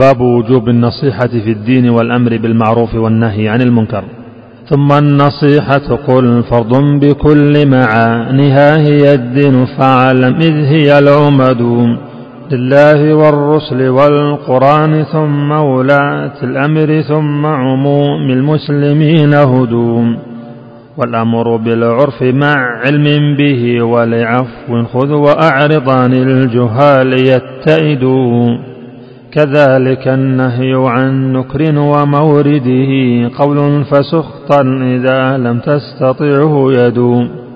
باب وجوب النصيحة في الدين والأمر بالمعروف والنهي عن المنكر. ثم النصيحة قل فرض بكل معانيها هي الدين فاعلم إذ هي العمد لله والرسل والقرآن ثم ولاة الأمر ثم عموم المسلمين هدوم والأمر بالعرف مع علم به ولعفو خذ وأعرض عن الجهال يتئد كذلك النهي عن نكر ومورده قول فسخطا إذا لم تستطعه يدوم.